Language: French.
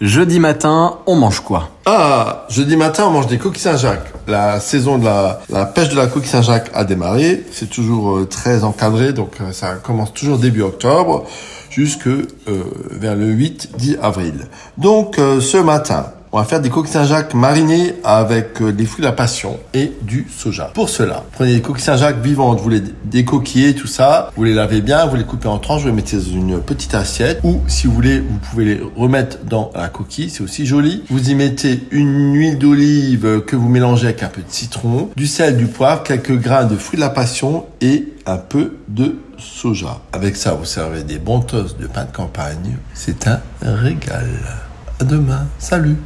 Jeudi matin, on mange quoi? Ah, jeudi matin, on mange des coquilles Saint-Jacques. La saison de la, pêche de la coquille Saint-Jacques a démarré. C'est toujours euh, très encadré, donc euh, ça commence toujours début octobre jusque euh, vers le 8-10 avril. Donc ce matin, on va faire des coquilles Saint-Jacques marinées avec euh, des fruits de la passion et du soja. Pour cela, prenez des coquilles Saint-Jacques vivantes, vous les décoquillez, tout ça, vous les lavez bien, vous les coupez en tranches, vous les mettez dans une petite assiette ou si vous voulez, vous pouvez les remettre dans la coquille, c'est aussi joli. Vous y mettez une huile d'olive que vous mélangez avec un peu de citron, du sel, du poivre, quelques grains de fruits de la passion et un peu de soja. Avec ça, vous servez des bons toasts de pain de campagne. C'est un régal. À demain. Salut.